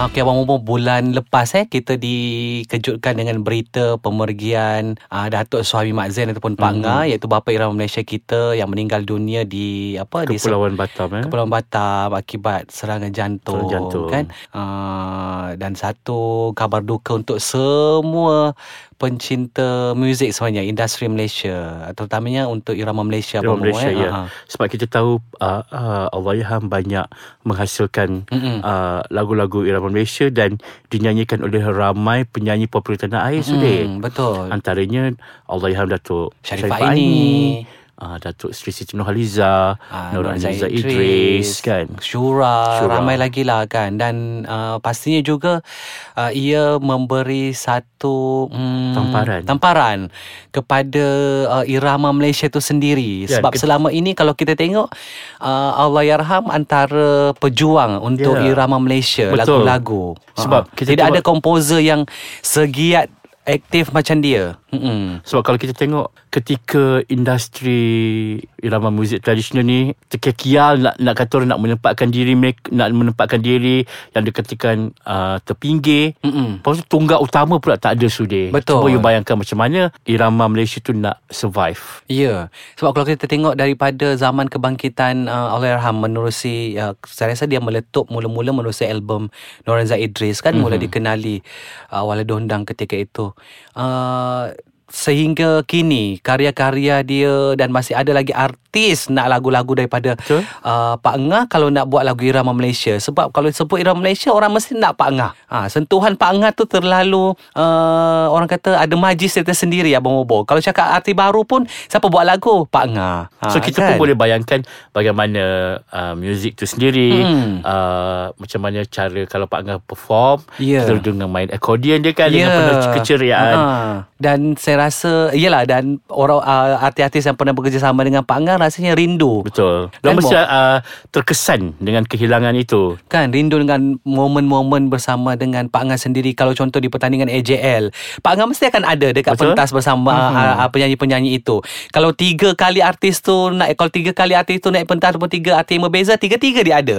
Okey Abang Momo bulan lepas eh kita dikejutkan dengan berita pemergian uh, Datuk Suhaimi Mak Zain ataupun Pak Mhm. Nga iaitu bapa irama Malaysia kita yang meninggal dunia di apa di Kepulauan Batam eh. Kepulauan Batam akibat serangan jantung, Serangan jantung. kan uh, dan satu kabar duka untuk semua pencinta muzik sebenarnya industri Malaysia terutamanya untuk irama Malaysia Irama Momo, Malaysia, eh. ya. Ha. Sebab kita tahu uh, uh, Allahyarham banyak menghasilkan Mm-mm. uh, lagu-lagu irama Malaysia dan dinyanyikan oleh ramai penyanyi popular tanah air sudah. Hmm, betul. Antaranya Allahyarham Datuk Sharifah Aini. Uh, Datuk Sri Siti Nurhaliza, Ah, Nur Nur Aziza Zaid Idris kan. Syura, Syura. ramai lagi lah kan dan uh, pastinya juga uh, ia memberi satu mm, Tamparan. tamparan kepada uh, irama Malaysia itu sendiri Ya, sebab kita- selama ini kalau kita tengok uh, Allah yarham antara pejuang untuk Ya. irama Malaysia Betul. lagu-lagu Sebab Ah, kita tidak ada tengok- komposer yang segiat aktif macam dia Mm-mm. Sebab kalau kita tengok ketika industri irama muzik tradisional ni terkial nak nak kata orang nak menempatkan diri mereka nak menempatkan diri yang dikatakan uh, terpinggir. Mm-mm. Lepas tu tunggak utama pula tak ada sudi. Betul. Cuba you bayangkan macam mana irama Malaysia tu nak survive. Ya, sebab kalau kita tengok daripada zaman kebangkitan uh, Allahyarham menerusi uh, saya rasa dia meletup mula-mula menerusi album Noranza Idris kan mm-hmm. mula dikenali uh, Wala Dondang ketika itu. Uh, sehingga kini karya-karya dia dan masih ada lagi artis nak lagu-lagu daripada Betul. uh, Pak Ngah kalau nak buat lagu irama Malaysia sebab kalau sebut irama Malaysia orang mesti nak Pak Ngah. Ha, sentuhan Pak Ngah tu terlalu uh, orang kata ada majlis dia tersendiri Abang Bobo. Kalau cakap arti baru pun siapa buat lagu Pak Ngah. Ha, So kita pun boleh bayangkan bagaimana uh, muzik tu sendiri Hmm. uh, macam mana cara kalau Pak Angah perform Ya. kita dengan main accordion dia kan Ya. dengan penuh keceriaan. Ha. Dan saya rasa Yelah dan orang uh, artis-artis yang pernah bekerjasama dengan Pak Ngah rasanya rindu. Betul. Kan, Dan mesti uh, terkesan dengan kehilangan itu. Kan rindu dengan momen-momen bersama dengan Pak Angah sendiri kalau contoh di pertandingan AJL. Pak Angah mesti akan ada dekat Betul. pentas bersama Mhm. uh, penyanyi-penyanyi itu. Kalau tiga kali artis tu naik kalau tiga kali artis tu naik pentas ataupun tiga artis yang berbeza, tiga-tiga dia ada.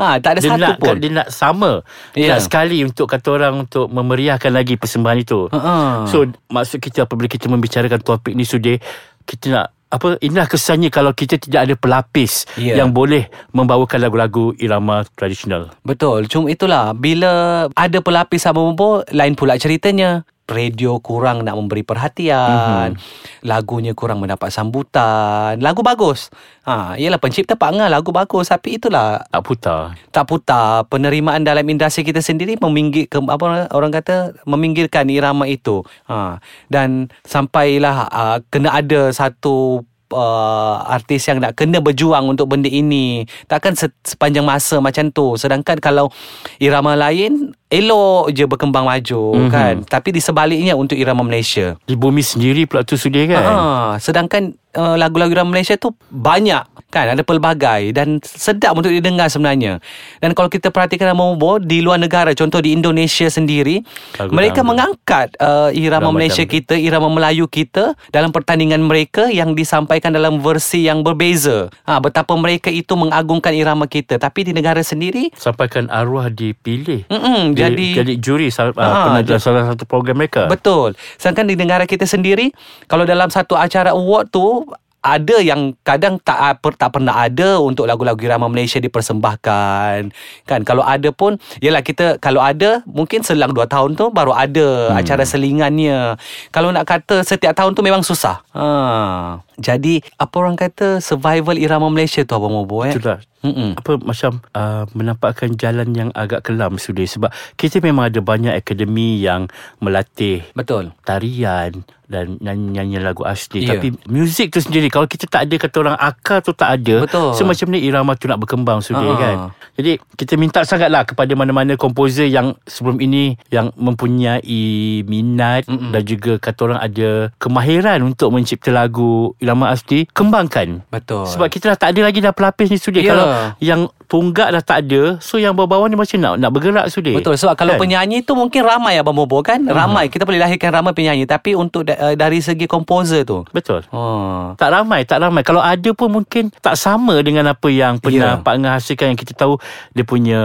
Ha, tak ada Dia satu nak pun. dia nak sama. Ya. Dia nak sekali untuk kata orang untuk memeriahkan lagi persembahan itu. Ha. So maksud kita apabila kita membicarakan topik ni sudah kita nak apa inilah kesannya kalau kita tidak ada pelapis Ya. yang boleh membawakan lagu-lagu irama tradisional. Betul. Cuma itulah bila ada pelapis Abang Bobo lain pula ceritanya. Radio kurang nak memberi perhatian. Mm-hmm. Lagunya kurang mendapat sambutan. Lagu bagus. Ha, ialah pencipta Pak Ngah lagu bagus tapi itulah Tak putar. tak putar penerimaan dalam industri kita sendiri meminggir ke, apa orang kata meminggirkan irama itu. Ha, dan sampailah uh, kena ada satu uh, artis yang nak kena berjuang untuk benda ini. Takkan se- sepanjang masa macam tu. Sedangkan kalau irama lain elok je berkembang maju Mhm. mm-hmm. kan. Tapi di sebaliknya untuk irama Malaysia. Di bumi sendiri pula tu sudah kan. Ha, sedangkan uh, lagu-lagu irama Malaysia tu banyak kan ada pelbagai dan sedap untuk didengar sebenarnya. Dan kalau kita perhatikan nama Mobo di luar negara contoh di Indonesia sendiri Lagu mereka dangdut. mengangkat uh, irama Irama Malaysia dangdut. kita, irama Melayu kita dalam pertandingan mereka yang disampaikan dalam versi yang berbeza. Ha betapa mereka itu mengagungkan irama kita tapi di negara sendiri Sampaikan arwah dipilih. Mm-mm, jadi jadi juri uh, Ah, pernah dalam salah satu program mereka. Betul. Sedangkan di negara kita sendiri, kalau dalam satu acara award tu ada yang kadang tak apa tak pernah ada untuk lagu-lagu irama Malaysia dipersembahkan kan kalau ada pun yalah kita kalau ada mungkin selang 2 tahun tu baru ada hmm. acara selingannya kalau nak kata setiap tahun tu memang susah ha jadi apa orang kata survival irama Malaysia tu abang Mobo eh Itulah Mm-mm. apa macam uh, menampakkan jalan yang agak kelam sudah sebab kita memang ada banyak akademi yang melatih betul tarian dan nyanyi-nyanyi lagu asli Ya. tapi muzik tu sendiri kalau kita tak ada kata orang akar tu tak ada Betul. so macam ni irama tu nak berkembang sudah Ha. kan jadi kita minta sangatlah kepada mana-mana komposer yang sebelum ini yang mempunyai minat Mm-mm. dan juga kata orang ada kemahiran untuk mencipta lagu irama asli kembangkan. Betul. Sebab kita dah tak ada lagi dah pelapis ni sudah Ya. Kalau yang tunggak dah tak ada so yang bawah-bawah ni macam nak nak bergerak sudah Betul. Sebab kalau Kan? penyanyi tu mungkin ramai Abang Bobo kan? Ramai. Kita boleh lahirkan ramai penyanyi. Tapi untuk da- uh, dari segi komposer tu? Betul. Oh. Tak ramai tak ramai. Kalau ada pun mungkin tak sama dengan apa yang pernah Ya. Pak Ngah hasilkan yang kita tahu dia punya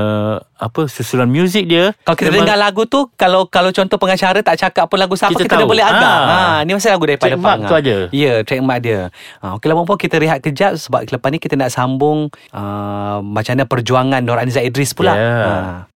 apa susulan muzik dia. Kalau kita dengar lagu tu Kalau kalau contoh pengacara tak cakap pun lagu siapa Kita Kita, dah tahu. boleh agak Ah. ha. Ni masih lagu daripada Trademark Pang tu ada. Ya trademark dia ha, Okey lah kita rehat kejap Sebab lepas ni kita nak sambung uh, Macam mana perjuangan Nur Aniza Idris pula Ya. ha.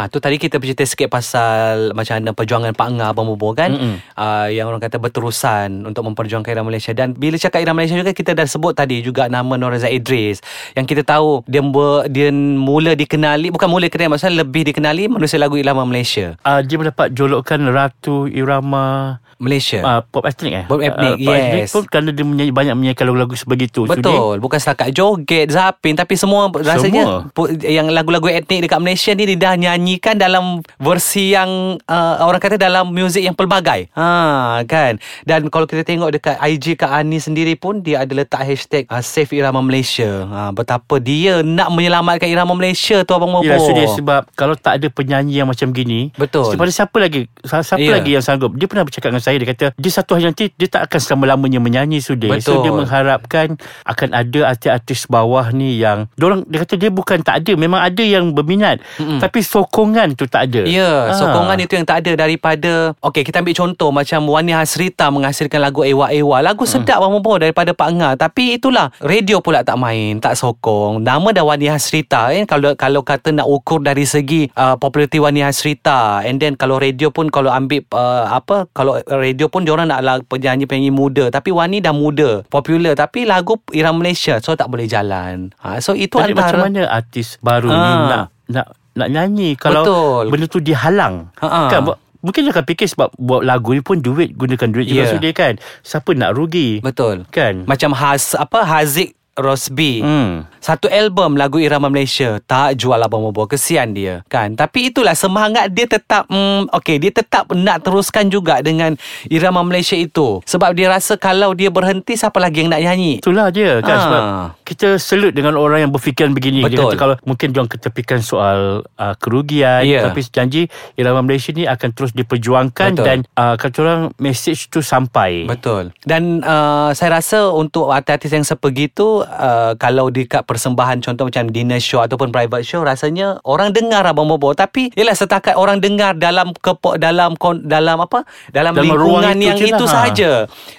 Ah tu tadi kita bercerita sikit pasal macam mana perjuangan Pak Ngah Abang Bobo kan Mm-mm. uh, yang orang kata berterusan untuk memperjuangkan Irama Malaysia dan bila cakap Irama Malaysia juga kita dah sebut tadi juga nama Nur Idris yang kita tahu dia ber, dia mula dikenali bukan mula dikenali maksudnya lebih dikenali manusia lagu Irama Malaysia Uh, dia mendapat julukan Ratu Irama Malaysia uh, Pop Ethnic eh? Pop ethnic, Ah, pop ethnic yes. pun kerana dia menyanyi, banyak menyanyikan lagu-lagu sebegitu. Betul Bukan setakat joget Zapin Tapi semua Rasanya pu- Yang lagu-lagu etnik Dekat Malaysia ni Dia dah nyanyikan Dalam versi yang uh, Orang kata dalam Muzik yang pelbagai. Ha, Kan? Dan kalau kita tengok Dekat IG Kak Ani sendiri pun Dia ada letak hashtag uh, Save Irama Malaysia. Ha, Betapa dia Nak menyelamatkan Irama Malaysia tu Abang Mopo. Ya sudah sebab kalau tak ada penyanyi yang macam gini Betul. Daripada siapa lagi? Siapa Ya. lagi yang sanggup? Dia pernah bercakap dengan saya Dia kata Dia satu hari nanti Dia tak akan selama-lamanya menyanyi sudah So dia mengharapkan Akan ada artis-artis bawah ni yang Diorang Dia kata dia bukan tak ada Memang ada yang berminat. Mm-mm. Tapi sokongan tu tak ada Ya, Ah. sokongan itu yang tak ada daripada Okey, kita ambil contoh macam Wani Hasrita menghasilkan lagu Ewa Ewa. Lagu Hmm. sedap mm. Bobo daripada Pak Ngah. Tapi itulah, radio pula tak main, tak sokong. Nama dah Wani Hasrita eh kalau kalau kata nak ukur dari segi uh, populariti Wani Hasrita. And then kalau radio pun kalau ambil uh, apa, kalau radio pun diorang nak lah penyanyi-penyanyi muda. Tapi Wani dah muda, popular tapi lagu Irama Malaysia so tak boleh jalan. Ha, so itu Jadi antara macam mana artis baru ni Ah. nak nak nak nyanyi kalau Betul. benda tu dihalang. Ha-ha. Kan mungkin dia akan fikir sebab buat lagu ni pun duit gunakan duit juga Ya. sudah kan. Siapa nak rugi? Betul. Kan? Macam Haz apa Haziq Rosby. Hmm. Satu album lagu Irama Malaysia tak jual Abang Bobo kesian dia kan tapi itulah semangat dia tetap mm, okey dia tetap nak teruskan juga dengan Irama Malaysia itu sebab dia rasa kalau dia berhenti siapa lagi yang nak nyanyi Itulah dia kan Ah. sebab kita selut dengan orang yang berfikiran begini. Dia Betul. kata kalau mungkin dia orang ketepikan soal uh, kerugian Ya. tapi janji Irama Malaysia ni akan terus diperjuangkan Betul. dan uh, kata orang message tu sampai. Betul. Dan uh, saya rasa untuk artis-artis yang sebegitu uh, kalau dekat persembahan contoh macam dinner show ataupun private show rasanya orang dengar Abang Bobo tapi ialah setakat orang dengar dalam kepo, dalam kon, dalam apa? Dalam, Dalam lingkungan itu yang je lah, itu ha. sahaja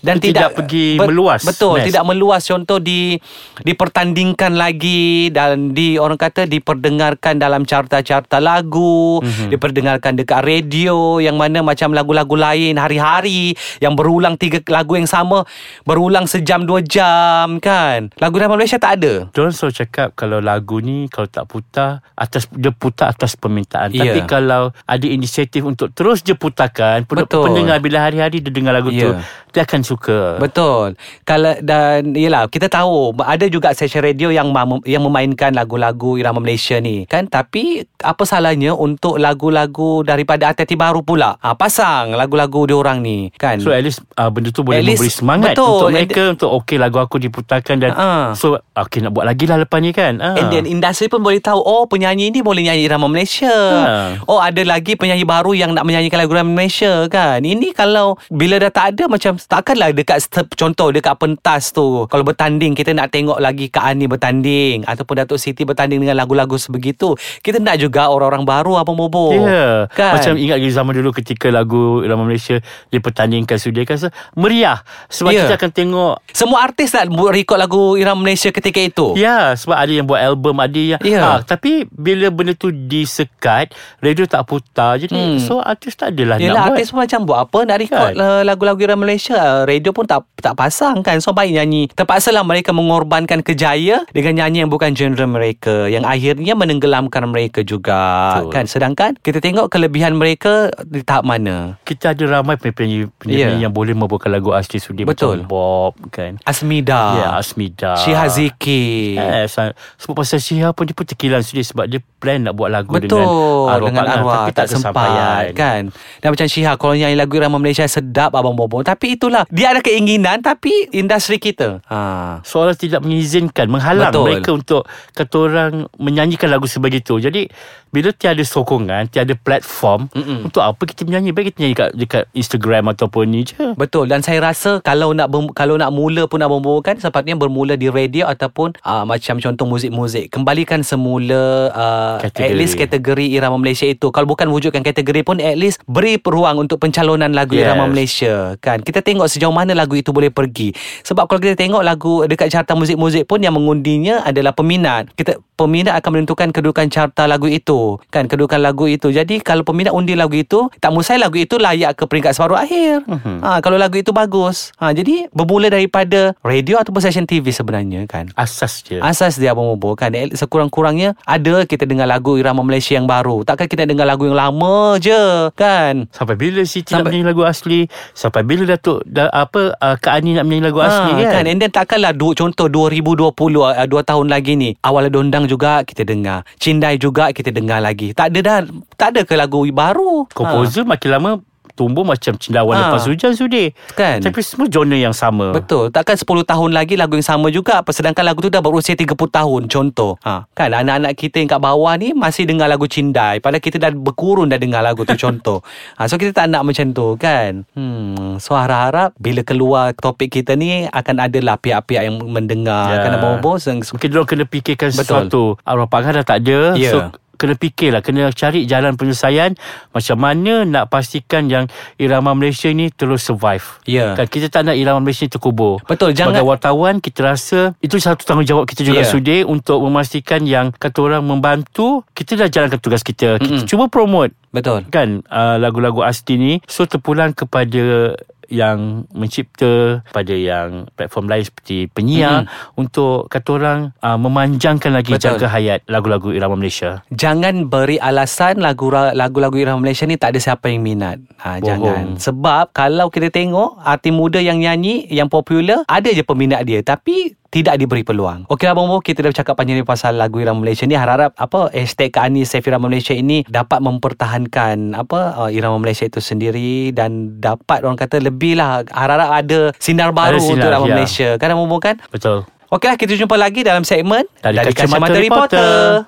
dan Dia tidak pergi meluas, Betul, Nes. tidak meluas contoh di dipertandingkan lagi dan di orang kata diperdengarkan dalam carta-carta lagu, Mhm. mm-hmm. diperdengarkan dekat radio yang mana macam lagu-lagu lain hari-hari yang berulang tiga lagu yang sama berulang sejam dua jam kan. Lagu dalam Malaysia tak ada. Diorang selalu cakap kalau lagu ni kalau tak putar atas dia putar atas permintaan. Ya. Tapi kalau ada inisiatif untuk terus dia putarkan Betul. pendengar bila hari-hari dia dengar lagu tu Ya. dia akan suka. Betul. Kalau dan yalah kita tahu ada juga stesen radio yang mem- yang memainkan lagu-lagu irama Malaysia ni kan tapi apa salahnya untuk lagu-lagu daripada artis baru pula. Ha, pasang lagu-lagu dia orang ni kan. So at least uh, benda tu boleh At least- memberi semangat betul. untuk And mereka untuk okey lagu aku diputarkan dan Ah. so okey nak buat lagi lah lepas ni kan. Ah. And then industri pun boleh tahu Oh penyanyi ni boleh nyanyi irama Malaysia Ha. Oh ada lagi penyanyi baru Yang nak menyanyikan lagu irama Malaysia kan Ini kalau Bila dah tak ada Macam takkanlah dekat Contoh dekat pentas tu Kalau bertanding Kita nak tengok lagi Kak Ani bertanding Ataupun Datuk Siti bertanding Dengan lagu-lagu sebegitu Kita nak juga orang-orang baru Apa Bobo Ya Kan? Macam ingat lagi zaman dulu Ketika lagu Irama Malaysia Dipertandingkan Sudia kan Meriah Sebab Ya. kita akan tengok Semua artis nak record lagu irama Malaysia ketika itu? Ya sebab ada yang buat album Ada yang Ya. Ah, Tapi bila benda tu disekat Radio tak putar. Jadi Hmm. so artis tak adalah Yelah nak buat. artis pun macam buat. Apa Nak record Kan? lagu-lagu Irama Malaysia? Uh, Radio pun tak tak pasang kan? So baik nyanyi. Terpaksalah mereka mengorbankan kejaya Dengan nyanyi yang bukan genre mereka. Yang akhirnya menenggelamkan mereka juga Betul. kan? Sedangkan kita tengok kelebihan mereka Di tahap mana? Kita ada ramai penyanyi, penyanyi Ya. yang boleh membawakan lagu asli Sudia Betul. Macam Bob kan? Asmida. Ya Asmida Syihaziki Yes ah, Sebab pasal Syihah pun Dia pun terkilang sendiri Sebab dia plan nak buat lagu Betul. Dengan arwah, Dengan Ngah, arwah Tapi tak, tak sempat kan? Dan macam Syihah Kalau nyanyi lagu Irama Malaysia Sedap Abang Bobo. Tapi itulah Dia ada keinginan Tapi industri kita. Ha. Seolah tidak mengizinkan Menghalang Betul. mereka untuk Kata orang Menyanyikan lagu sebegitu Jadi Bila tiada sokongan Tiada platform Mm-mm. Untuk apa kita menyanyi Baik kita nyanyi kat, dekat Instagram Ataupun ni je. Betul. Dan saya rasa kalau nak ber, kalau nak mula pun nak membawakan sepatutnya bermula di radio ataupun uh, macam contoh muzik-muzik. Kembalikan semula uh, at least kategori irama Malaysia itu. Kalau bukan wujudkan kategori pun at least beri peluang untuk pencalonan lagu Yes. irama Malaysia kan? Kita tengok sejauh mana lagu itu boleh pergi. Sebab kalau kita tengok lagu dekat carta muzik-muzik pun yang mengundinya adalah peminat. Kita peminat akan menentukan kedudukan carta lagu itu kan? Kedudukan lagu itu. Jadi kalau peminat undi lagu itu tak mustahil lagu itu layak ke peringkat separuh akhir. Mhm. ha, kalau lagu itu bagus. Ha, jadi bermula daripada radio ataupun stesen TV sebenarnya kan? Asas je. Asas dia Abang Bobo kan? Sekurang-kurangnya Ada kita dengar lagu Irama Malaysia yang baru. Takkan kita dengar lagu yang lama je Kan? Sampai bila Siti Sampai- nak menyanyi lagu asli? Sampai bila Datuk da, Apa uh, Kak Ani nak menyanyi lagu asli Ha, kan, kan? And then takkanlah du, Contoh 2020 uh, Dua tahun lagi ni Awal Dondang juga Kita dengar. Cindai juga Kita dengar lagi. Tak ada dah Tak ada ke lagu baru? Komposer makin lama Tumbuh macam cendawan Ha. lepas hujan sudi Kan? Tapi semua genre yang sama Betul Takkan 10 tahun lagi Lagu yang sama juga Sedangkan lagu tu dah berusia 30 tahun Contoh ha. Kan anak-anak kita yang kat bawah ni Masih dengar lagu Cindai Padahal kita dah berkurun Dah dengar lagu tu contoh ha. So kita tak nak macam tu kan hmm. So harap-harap Bila keluar topik kita ni Akan adalah pihak-pihak yang mendengar Ya. Kan Abang Bos yang Mungkin diorang kena fikirkan Betul. sesuatu Arwah dah tak ada Ya. So kena fikirlah Kena cari jalan penyelesaian Macam mana nak pastikan yang Irama Malaysia ni terus survive Ya. kan, Kita tak nak Irama Malaysia ni terkubur Betul, jangan- Sebagai wartawan Kita rasa Itu satu tanggungjawab kita juga Ya. Sudi Untuk memastikan yang Kata orang membantu Kita dah jalankan tugas kita Kita Mm-mm. cuba promote Betul kan uh, lagu-lagu asli ni so terpulang kepada yang mencipta pada yang platform lain seperti penyiar mm-hmm. untuk kata orang uh, memanjangkan lagi Betul. jangka hayat lagu-lagu irama Malaysia. Jangan beri alasan lagu lagu-lagu Irama Malaysia ni tak ada siapa yang minat. Ha, Bohong. jangan. Sebab kalau kita tengok artis muda yang nyanyi yang popular ada je peminat dia tapi tidak diberi peluang. Okeylah Abang Bo, kita dah bercakap panjang ni pasal lagu Irama Malaysia ni. Harap-harap apa hashtag Kak Ani Safe Irama Malaysia ini dapat mempertahankan apa uh, Irama Malaysia itu sendiri dan dapat orang kata lebih lah harap-harap ada sinar baru Ada sinar, untuk Irama ya. Malaysia. Kan Abang Bo kan? Betul. Okeylah kita jumpa lagi dalam segmen Dari Kacamata Reporter. Reporter.